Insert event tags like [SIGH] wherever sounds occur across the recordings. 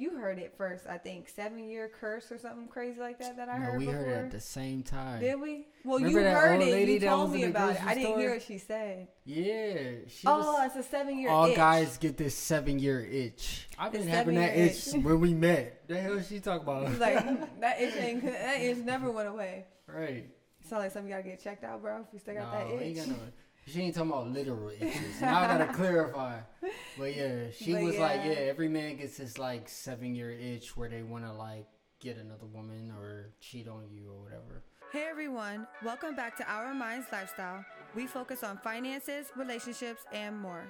you heard it first, I think. Seven year curse or something crazy like that that I no, heard we before. heard it at the same time. Did we? Well, Remember you heard it. lady You that told me about it. grocery I didn't hear what she said. Yeah, she oh, was. it's a seven year All itch. guys get this seven year itch. I've been having that itch itch. when we met. The hell is she talking about? He's like mm, that itch ain't that itch never went away. right. Sound like something you gotta get checked out, bro. If you still got No, that ain't itch. She ain't talking about literal itches. Now I gotta clarify. But yeah, she But was like, yeah. yeah, every man gets this like seven year itch where they wanna like get another woman or cheat on you or whatever. Hey everyone, welcome back to Our Minds Lifestyle. We focus on finances, relationships, and more.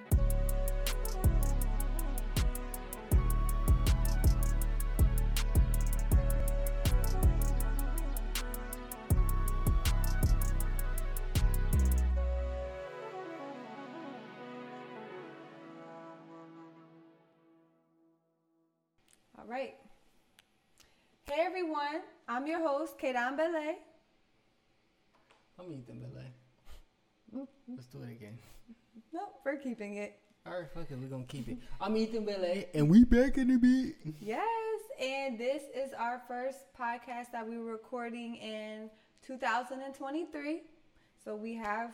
I'm your host, Kedan Belay. Ethan Belay. Mm-hmm. Let's do it again. Nope, we're keeping it. Alright, fuck it, we're gonna keep it. [LAUGHS] I'm Ethan Belay and we back in the beat. Yes, and this is our first podcast that we were recording in 2023. So we have,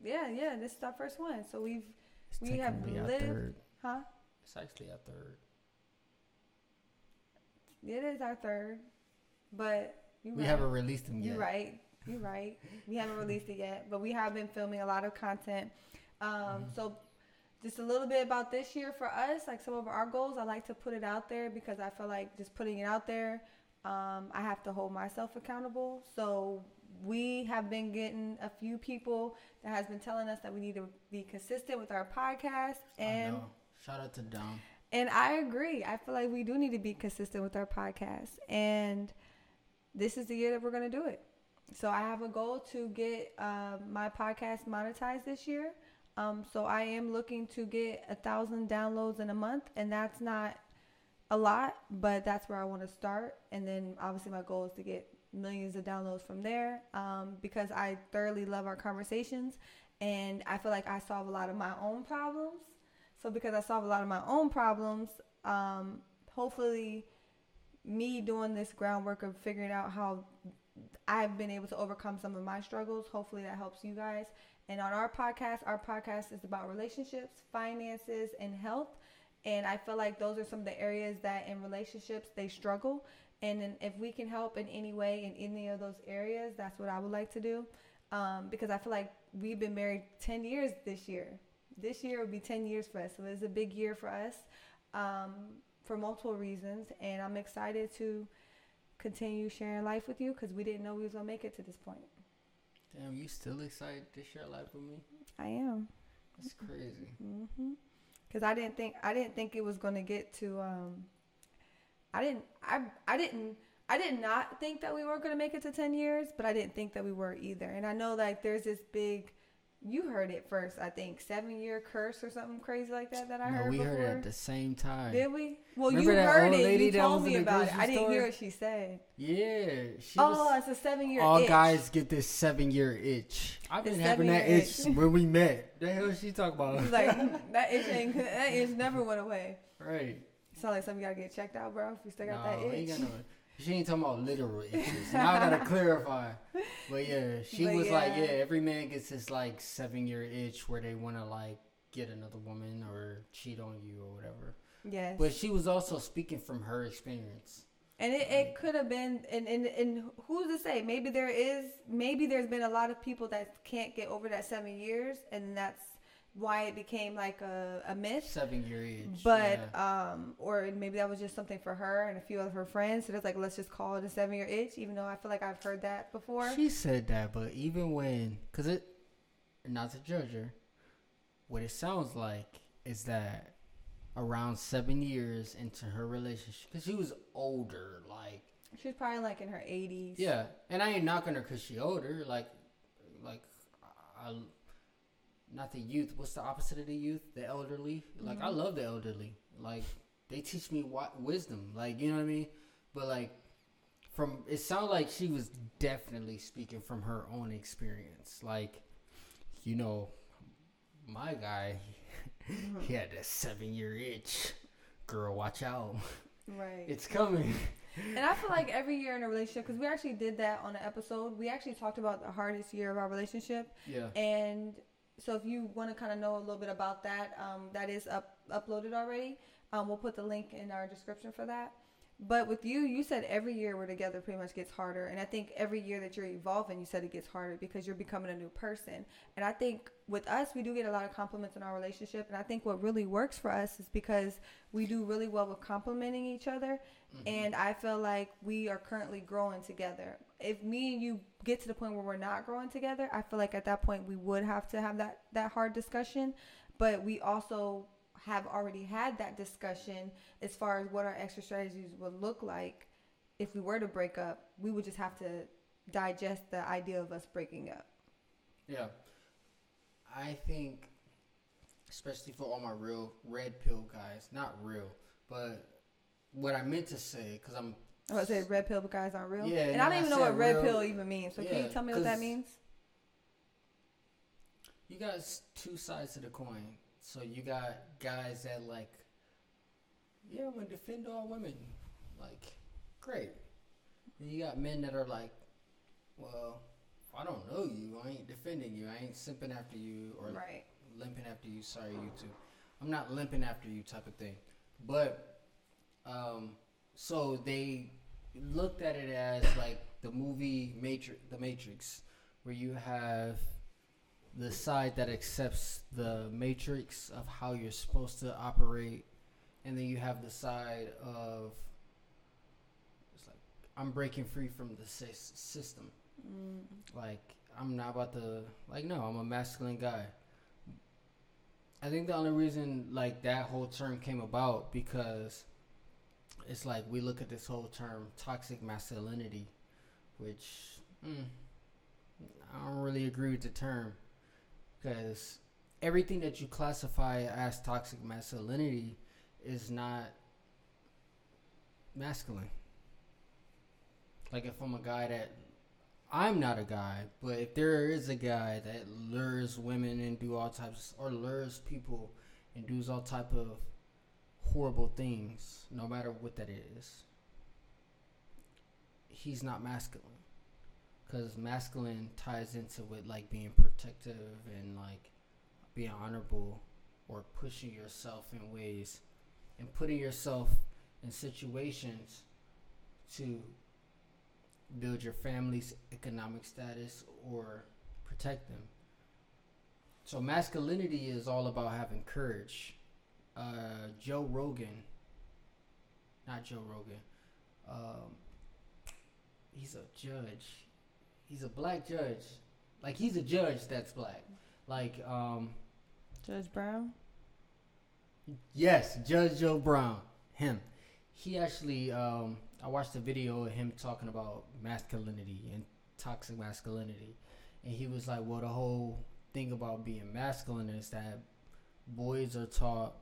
yeah, yeah, this is our first one. So we've, It's we have lived, third. huh? It's actually our third. It is our third, but you We right. haven't released them yet. You're right. You're right. We haven't released it yet, but we have been filming a lot of content. Um, Mm-hmm. So, just a little bit about this year for us, like some of our goals. I like to put it out there because I feel like just putting it out there, um, I have to hold myself accountable. So we have been getting a few people that has been telling us that we need to be consistent with our podcast, and. Shout out to Dom. and I agree. I feel like we do need to be consistent with our podcast. And this is the year that we're going to do it. So I have a goal to get um, my podcast monetized this year. Um, so I am looking to get a thousand downloads in a month, and that's not a lot, but that's where I want to start. And then obviously my goal is to get millions of downloads from there um, because I thoroughly love our conversations, and I feel like I solve a lot of my own problems. So because I solve a lot of my own problems, um, hopefully, me doing this groundwork of figuring out how I've been able to overcome some of my struggles. Hopefully, that helps you guys. And on our podcast, our podcast is about relationships, finances, and health. And I feel like those are some of the areas that in relationships they struggle. And if we can help in any way in any of those areas, that's what I would like to do. Um, because I feel like we've been married 10 years this year. This year will be 10 years for us. So it's a big year for us um, for multiple reasons. And I'm excited to continue sharing life with you because we didn't know we was to make it to this point. Damn, you still excited to share life with me? I am. That's crazy. hmm Cause I didn't think I didn't think it was gonna get to. Um, I didn't. I I didn't. I did not think that we weren't gonna make it to ten years, but I didn't think that we were either. And I know like there's this big. You heard it first, I think, seven year curse or something crazy like that that I no, heard we before. heard it at the same time. Did we? Well, Remember you heard it. lady You told me about it. I didn't hear what she said. Yeah, she oh, was. it's a seven year. All itch. guys get this seven year itch. I've been having that itch itch. when we met. The hell is she talking about? He's like that itch ain't that itch never went away. right. Sound like something you gotta get checked out, bro. If you still got no, that ain't itch. She ain't talking about literal itches. Now I gotta clarify. But yeah, she But was like, yeah. yeah, every man gets this like seven year itch where they wanna like get another woman or cheat on you or whatever. Yes. But she was also speaking from her experience. And it, it could have been, and, and, and who's to say? Maybe there is, maybe there's been a lot of people that can't get over that seven years, and that's why it became like a, a myth. Seven year itch. But, yeah. um, or maybe that was just something for her and a few of her friends. So it's like, let's just call it a seven year itch, even though I feel like I've heard that before. She said that, but even when, cause it, not to judge her, what it sounds like is that around seven years into her relationship, cause she was older, like She was probably like in her 80s. yeah, and I ain't knocking her cause she older, like, like, I, not the youth. What's the opposite of the youth? The elderly. Like I mm-hmm. love the elderly. Like they teach me what wisdom. Like you know what I mean. But like from it sounded like she was definitely speaking from her own experience. Like you know, my guy, [LAUGHS] he had that seven year itch. Girl, watch out. Right. It's coming. and I feel like every year in a relationship, because we actually did that on an episode. We actually talked about the hardest year of our relationship, yeah. and so if you want to kind of know a little bit about that, um, that is up uploaded already. Um, we'll put the link in our description for that. But with you, you said every year we're together pretty much gets harder. And I think every year that you're evolving, you said it gets harder because you're becoming a new person. And I think with us, we do get a lot of compliments in our relationship. And I think what really works for us is because we do really well with complimenting each other. Mm-hmm. And I feel like we are currently growing together. If me and you get to the point where we're not growing together, I feel like at that point we would have to have that, that hard discussion. But we also have already had that discussion as far as what our extra strategies would look like if we were to break up. We would just have to digest the idea of us breaking up. Yeah. I think, especially for all my real red pill guys, not real, but what I meant to say, because I'm. I was say red pill guys aren't real. Yeah, and I don't even know what red real, pill even means. So yeah, can you tell me what that means? You got two sides to the coin. So you got guys that like, yeah, I'm gonna defend all women. Like, great. And you got men that are like, well, I don't know you. I ain't defending you. I ain't simping after you or right. limping after you. Sorry, you too. I'm not limping after you, type of thing. But, um, so they looked at it as like the movie Matrix, The Matrix, where you have the side that accepts the matrix of how you're supposed to operate, and then you have the side of it's like I'm breaking free from the system. Mm. Like I'm not about to like no, I'm a masculine guy. I think the only reason like that whole term came about because it's like we look at this whole term toxic masculinity, which mm, I don't really agree with the term because everything that you classify as toxic masculinity is not masculine. Like if I'm a guy that I'm not a guy, but if there is a guy that lures women and do all types or lures people and does all type of horrible things, no matter what that is, he's not masculine because masculine ties into with like being protective and like being honorable or pushing yourself in ways and putting yourself in situations to build your family's economic status or protect them. So masculinity is all about having courage. Uh, Joe Rogan, not Joe Rogan, um, he's a judge he's a black judge. Like he's a judge that's black. Like um Judge Brown? Yes, Judge Joe Brown. Him. He actually um I watched a video of him talking about masculinity and toxic masculinity. And he was like, Well the whole thing about being masculine is that boys are taught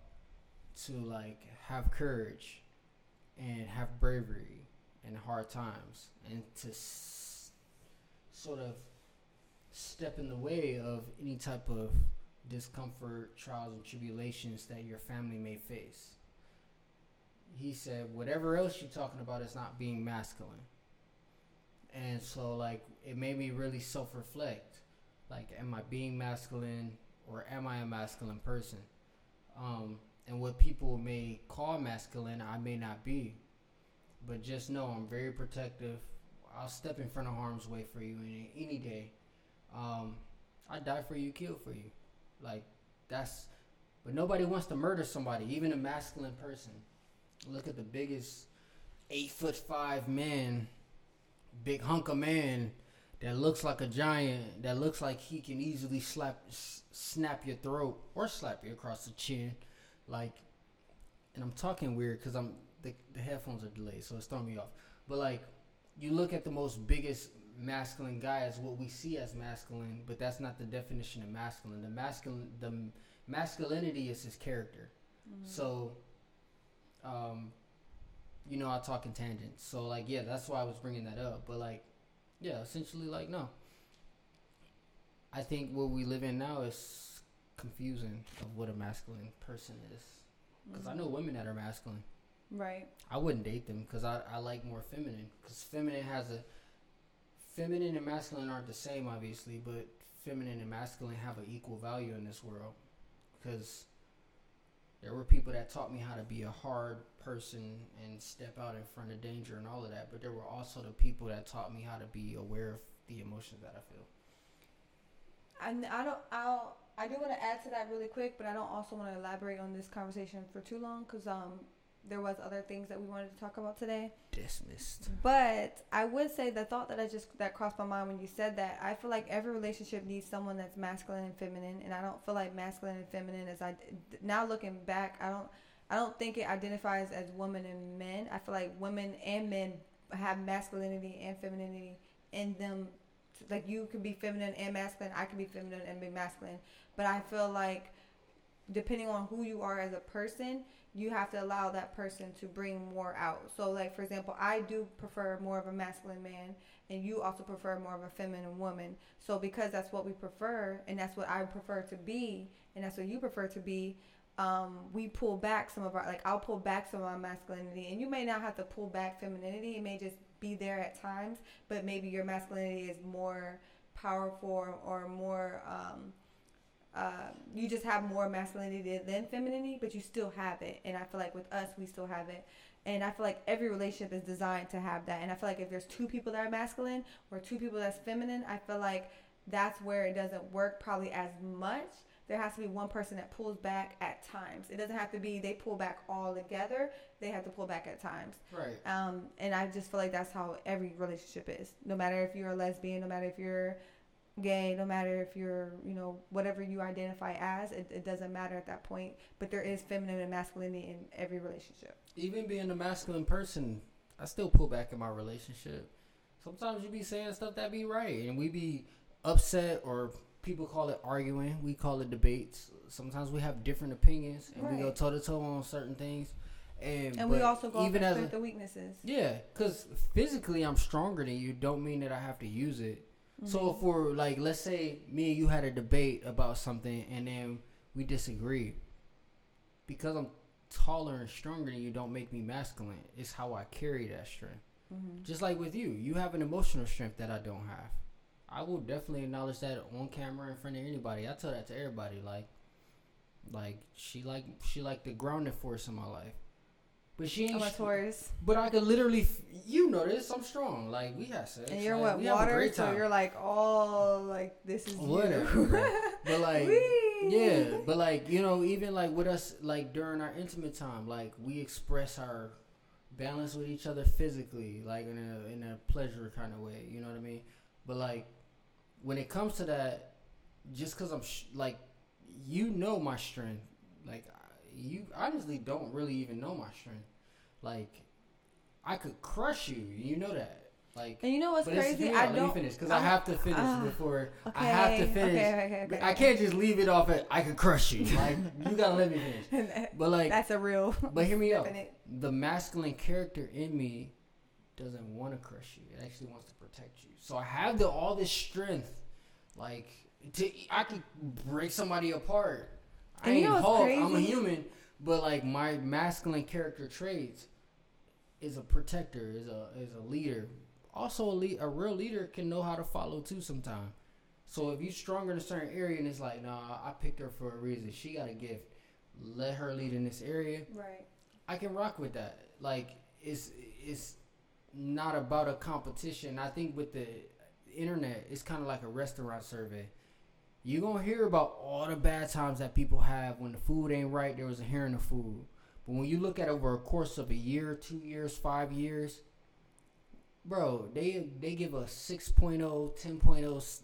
to like have courage and have bravery in hard times and to sort of step in the way of any type of discomfort, trials, and tribulations that your family may face. He said, whatever else you're talking about is not being masculine. And so, like, it made me really self reflect. Like, am I being masculine or am I a masculine person? Um, and what people may call masculine, I may not be. But just know I'm very protective I'll step in front of harm's way for you any, any day. Um, I die for you, kill for you. Like that's, but nobody wants to murder somebody, even a masculine person. Look at the biggest eight foot five man, big hunk of man that looks like a giant, that looks like he can easily slap, s- snap your throat or slap you across the chin, like. And I'm talking weird because I'm the, the headphones are delayed, so it's throwing me off. But like you look at the most biggest masculine guy as what we see as masculine, but that's not the definition of masculine. The masculine, the masculinity is his character. Mm-hmm. So, um, you know, I talk in tangents. So, like, yeah, that's why I was bringing that up. But like, yeah, essentially, like, no. I think what we live in now is confusing of what a masculine person is. Because mm-hmm. I know women that are masculine. Right. I wouldn't date them because I, I like more feminine. Because feminine has a feminine and masculine aren't the same, obviously, but feminine and masculine have an equal value in this world. Because there were people that taught me how to be a hard person and step out in front of danger and all of that. But there were also the people that taught me how to be aware of the emotions that I feel. And I don't. I'll. I do want to add to that really quick, but I don't also want to elaborate on this conversation for too long because um there was other things that we wanted to talk about today. Dismissed. But I would say the thought that I just that crossed my mind when you said that. I feel like every relationship needs someone that's masculine and feminine, and I don't feel like masculine and feminine is I now looking back. I don't. I don't think it identifies as women and men. I feel like women and men have masculinity and femininity in them. Like you could be feminine and masculine. I could be feminine and be masculine. But I feel like depending on who you are as a person, you have to allow that person to bring more out. So, like for example, I do prefer more of a masculine man, and you also prefer more of a feminine woman. So, because that's what we prefer, and that's what I prefer to be, and that's what you prefer to be, um, we pull back some of our like I'll pull back some of my masculinity, and you may not have to pull back femininity. It may just be there at times, but maybe your masculinity is more powerful or more. Um, uh, you just have more masculinity than femininity, but you still have it. And I feel like with us, we still have it. And I feel like every relationship is designed to have that. And I feel like if there's two people that are masculine or two people that's feminine, I feel like that's where it doesn't work probably as much. There has to be one person that pulls back at times. It doesn't have to be they pull back all together. They have to pull back at times. Right. Um, and I just feel like that's how every relationship is. No matter if you're a lesbian, no matter if you're gay, no matter if you're, you know, whatever you identify as, it, it doesn't matter at that point. But there is feminine and masculinity in every relationship. Even being a masculine person, I still pull back in my relationship. Sometimes you be saying stuff that be right, and we be upset, or people call it arguing. We call it debates. Sometimes we have different opinions, and right. we go toe to toe on certain things. And, and we also go even as the weaknesses. Yeah, because physically I'm stronger than you. Don't mean that I have to use it Mm-hmm. So if we're like, let's say me and you had a debate about something and then we disagree, because I'm taller and stronger than you, don't make me masculine. It's how I carry that strength. Mm-hmm. Just like with you, you have an emotional strength that I don't have. I will definitely acknowledge that on camera in front of anybody. I tell that to everybody. Like, like she like she like the grounding force in my life. But she ain't. I'm a Taurus. But I could literally, you know this. I'm strong. Like we have sex. And you're like, what water, so you're like all like this is whatever. [LAUGHS] but like, yeah. But like you know, even like with us, like during our intimate time, like we express our balance with each other physically, like in a in a pleasure kind of way. You know what I mean? But like when it comes to that, just because I'm sh- like, you know my strength. Like you honestly don't really even know my strength. Like, I could crush you. You know that. Like, and you know what's crazy? I let don't. me finish because I have to finish uh, before okay, I have to finish. Okay, okay, I can't just leave it off at I could crush you. [LAUGHS] Like, you gotta let me finish. But like, that's a real. But hear me [LAUGHS] out. The masculine character in me doesn't want to crush you. It actually wants to protect you. So I have the all this strength, like to I could break somebody apart. I ain't Hulk. Crazy? I'm a human, but like my masculine character traits is a protector, is a is a leader. Also, a lead, a real leader can know how to follow too. Sometimes. So if you're stronger in a certain area and it's like, nah, I picked her for a reason. She got a gift. Let her lead in this area. Right. I can rock with that. Like it's it's not about a competition. I think with the internet, it's kind of like a restaurant survey you're gonna hear about all the bad times that people have when the food ain't right. There was a hair in the food, but when you look at over a course of a year, two years, five years, bro, they they give a 6.0, 10.0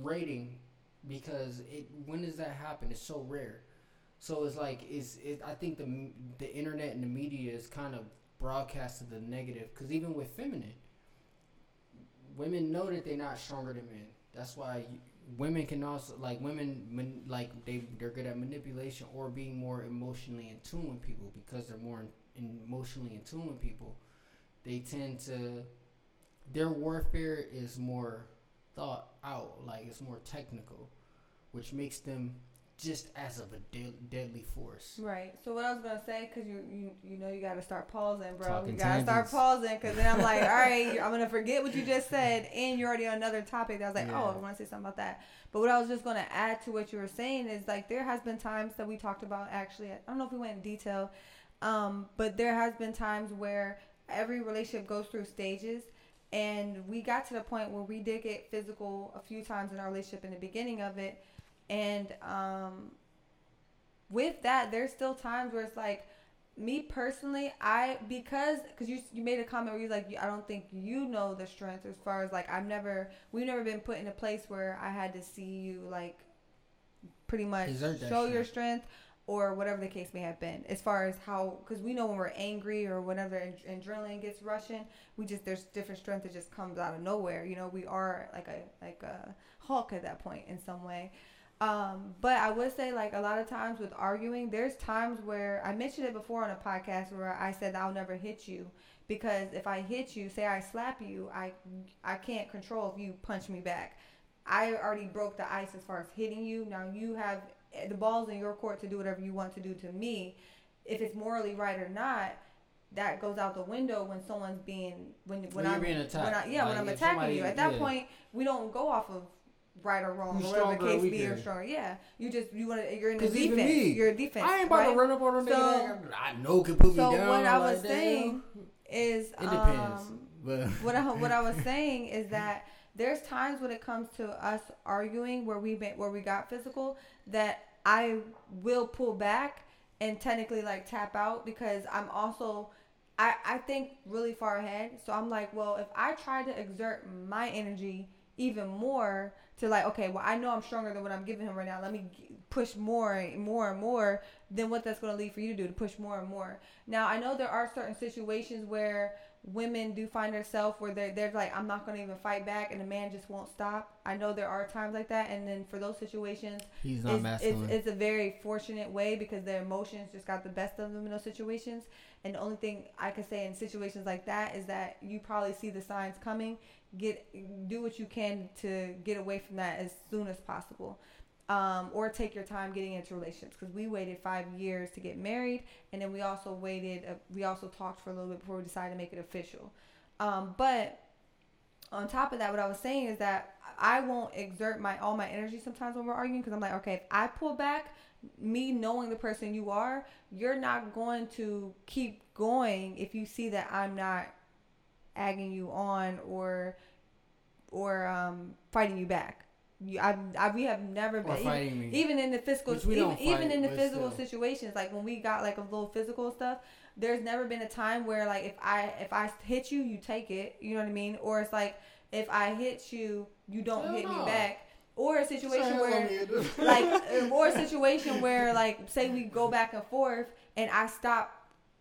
rating because it. When does that happen? It's so rare. So it's like it's. It, I think the the internet and the media is kind of broadcasted the negative because even with feminine, women know that they're not stronger than men. That's why women can also like women man, like they they're good at manipulation or being more emotionally in tune with people because they're more in, emotionally in tune with people. They tend to their warfare is more thought out, like it's more technical, which makes them just as of a de- deadly force. Right. So what I was gonna say, cause you you you know you gotta start pausing, bro. Talking you gotta start pausing, cause then I'm like, [LAUGHS] all right, I'm gonna forget what you just said, and you're already on another topic. That I was like, Yeah. oh, I want to say something about that. But what I was just gonna add to what you were saying is like there has been times that we talked about. Actually, I don't know if we went in detail, um, but there has been times where every relationship goes through stages. And we got to the point where we did get physical a few times in our relationship in the beginning of it. And um, with that, there's still times where it's like, me personally, I because because you you made a comment where you like I don't think you know the strength as far as like I've never we've never been put in a place where I had to see you like pretty much show your strength. or whatever the case may have been. As far as how because we know when we're angry or whenever ad- adrenaline gets rushing we just there's different strength that just comes out of nowhere. You know we are like a like a hulk at that point in some way um, but I would say like a lot of times with arguing, there's times where I mentioned it before on a podcast where I said I'll never hit you because if I hit you, say I slap you, I I can't control if you punch me back. I already broke the ice as far as hitting you. Now you have the balls in your court to do whatever you want to do to me. If it's morally right or not, that goes out the window when someone's being when when When I'm being attacked. when I, yeah when I'm attacking somebody- you. At that yeah. point, we don't go off of right or wrong or whatever the case be or stronger. Yeah, you just you want to you're in the defense. me, you're a defense. I ain't about right? to run up on a nigga So- I know can put me So down. what I was like saying is it depends. um, but [LAUGHS] what I what I was saying is that there's times when it comes to us arguing where we been, where we got physical that I will pull back and technically like tap out because I'm also I I think really far ahead. So I'm like, well, if I try to exert my energy even more to like, okay, well, I know I'm stronger than what I'm giving him right now. Let me push more and more and more. Then what that's going to lead for you to do to push more and more. Now I know there are certain situations where women do find themselves where they're, they're like, I'm not going to even fight back, and the man just won't stop. I know there are times like that, and then for those situations, he's not it's, it's, it's a very fortunate way because their emotions just got the best of them in those situations. And the only thing I can say in situations like that is that you probably see the signs coming. Get do what you can to get away from that as soon as possible. Um, or take your time getting into relationships because we waited five years to get married, and then we also waited. Uh, we also talked for a little bit before we decided to make it official. Um, but on top of that, what I was saying is that I won't exert my all my energy sometimes when we're arguing because I'm like, okay, if I pull back, me knowing the person you are, you're not going to keep going if you see that I'm not agging you on or or um, fighting you back. You, I, I, we have never been even, even in the physical, even, don't even in the physical still. situations, like when we got like a little physical stuff, there's never been a time where like if I if I hit you, you take it. You know what I mean? Or it's like if I hit you, you don't Hell hit me back. Or a situation where [LAUGHS] like uh, [LAUGHS] or a situation where like say we go back and forth and I stop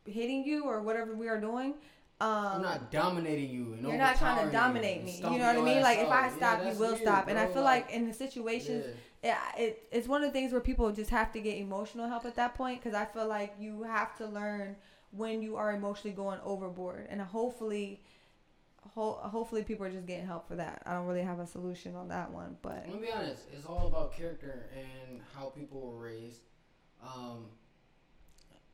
hitting you or whatever we are doing. Um, I'm not dominating you. And you're not trying to dominate me. You know what I mean? Like if. I Yeah, stop, you will weird, stop. And I bro. feel like in the situations, yeah. it, it it's one of the things where people just have to get emotional help at that point because I feel like you have to learn when you are emotionally going overboard, and hopefully, ho- hopefully people are just getting help for that. I don't really have a solution on that one, but I'm gonna be honest. It's all about character and how people were raised. Um,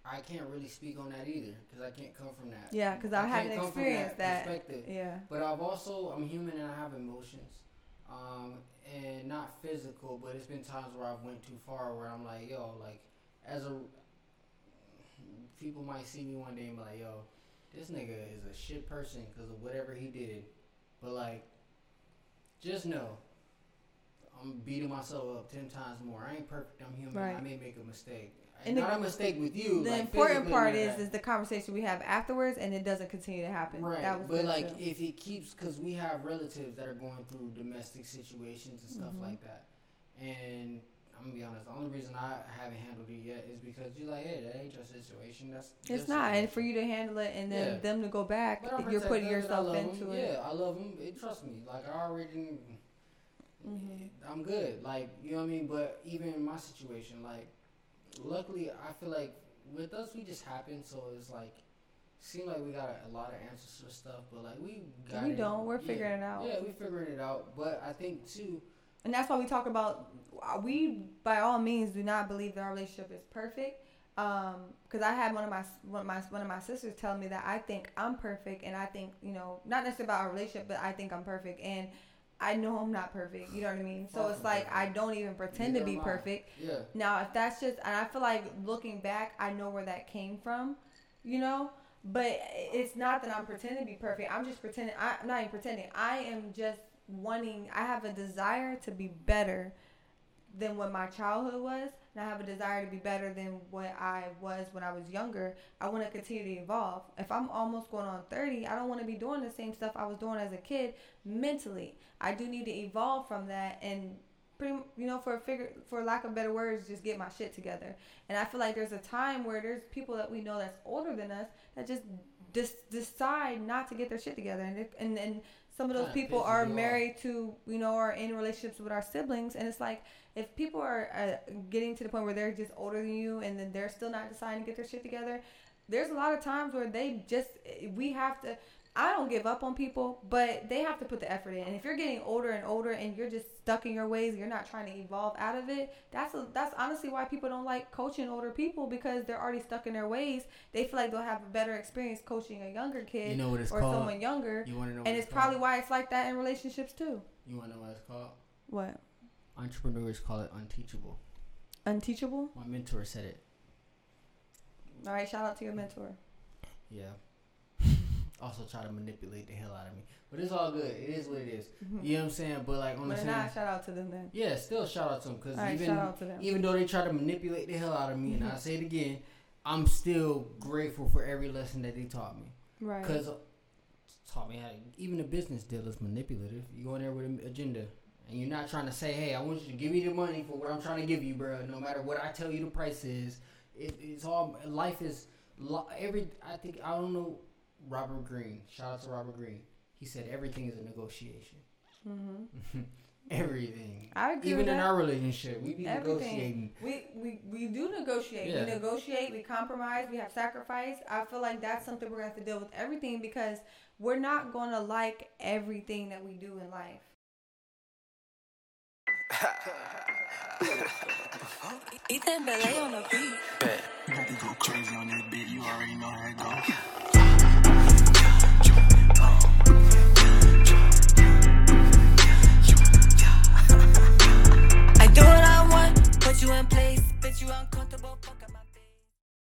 I can't really speak on that either because I can't come from that. yeah, because I, can't haven't experienced that. perspective. Yeah, But I've also I'm human and I have emotions, um, and not physical. But it's been times where I've went too far where I'm like, yo, like as a people might see me one day and be like, yo, this nigga is a shit person because of whatever he did. But like, just know. I'm beating myself up ten times more. I ain't perfect. I'm human. Right. I may make a mistake. And not the- a mistake with you. the like, important part is is the conversation we have afterwards, and it doesn't continue to happen. Right, That was but like if he keeps, because we have relatives that are going through domestic situations and stuff Mhm. like that, and I'm gonna be honest, the only reason I haven't handled it yet is because you're like, hey, that ain't your situation. That's it's not, and for you to handle it and then Yeah. them to go back, you're putting protective and I yourself into it. Yeah, I love him. It, trust me, like I already, Mhm. I'm good. Like you know what I mean. But even in my situation, like luckily, I feel like with us, we just happen. So it's like. Seem like we got a, a lot of answers for stuff, but like we got We it. don't. We're Yeah. figuring it out. Yeah, we figuring it out. But I think too, and that's why we talk about we by all means do not believe that our relationship is perfect. Um, because I had one of my one of my one of my sisters tell me that I think I'm perfect, and I think you know not necessarily about our relationship, but I think I'm perfect, and I know I'm not perfect. You know what I mean? So it's like I don't even pretend to be perfect. Yeah. Now, if that's just, and I feel like looking back, I know where that came from. You know, but it's not that I'm pretending to be perfect. I'm just pretending. I, I'm not even pretending. I am just wanting. I have a desire to be better than what my childhood was, and I have a desire to be better than what I was when I was younger. I want to continue to evolve. If I'm almost going on 30, I don't want to be doing the same stuff I was doing as a kid mentally. I do need to evolve from that and pretty you know for a figure for lack of better words just get my shit together. And I feel like there's a time where there's people that we know that's older than us that just dis- decide not to get their shit together and and and some of those people are married to you know are in relationships with our siblings and it's like if people are uh, getting to the point where they're just older than you and then they're still not deciding to get their shit together there's a lot of times where they just we have to i don't give up on people but they have to put the effort in and if you're getting older and older and you're just stuck in your ways you're not trying to evolve out of it that's a, that's honestly why people don't like coaching older people because they're already stuck in their ways they feel like they'll have a better experience coaching a younger kid You know what it's or called? someone younger You want to know? And it's called? probably why it's like that in relationships too You want to know what it's called? what Entrepreneurs call it unteachable. unteachable My mentor said it. all right shout out to your mentor Yeah. Also try to manipulate the hell out of me, but it's all good. It is what it is. Mm-hmm. You know what I'm saying? But like on the but same, not shout out to them then yeah, still shout out to them because right even shout out to them even though they try to manipulate the hell out of me, and I [LAUGHS] say it again, I'm still grateful for every lesson that they taught me. right Because uh, taught me how to, even a business deal is manipulative. You go in there with an agenda. And you're not trying to say, hey, I want you to give me the money for what I'm trying to give you, bro. No matter what I tell you the price is. It, it's all, life is, every, I think, I don't know, Robert Greene. Shout out to Robert Greene. He said everything is a negotiation. mm-hmm. [LAUGHS] everything. I agree Even in that. our relationship, we be Everything. negotiating. We, we we do negotiate. Yeah. We negotiate. We compromise. We have sacrifice. I feel like that's something we're gonna have to deal with everything because we're not gonna like everything that we do in life. [LAUGHS] Ethan Belay on the beat. You got to go crazy on that beat. You already know how it goes. page you uncomfortable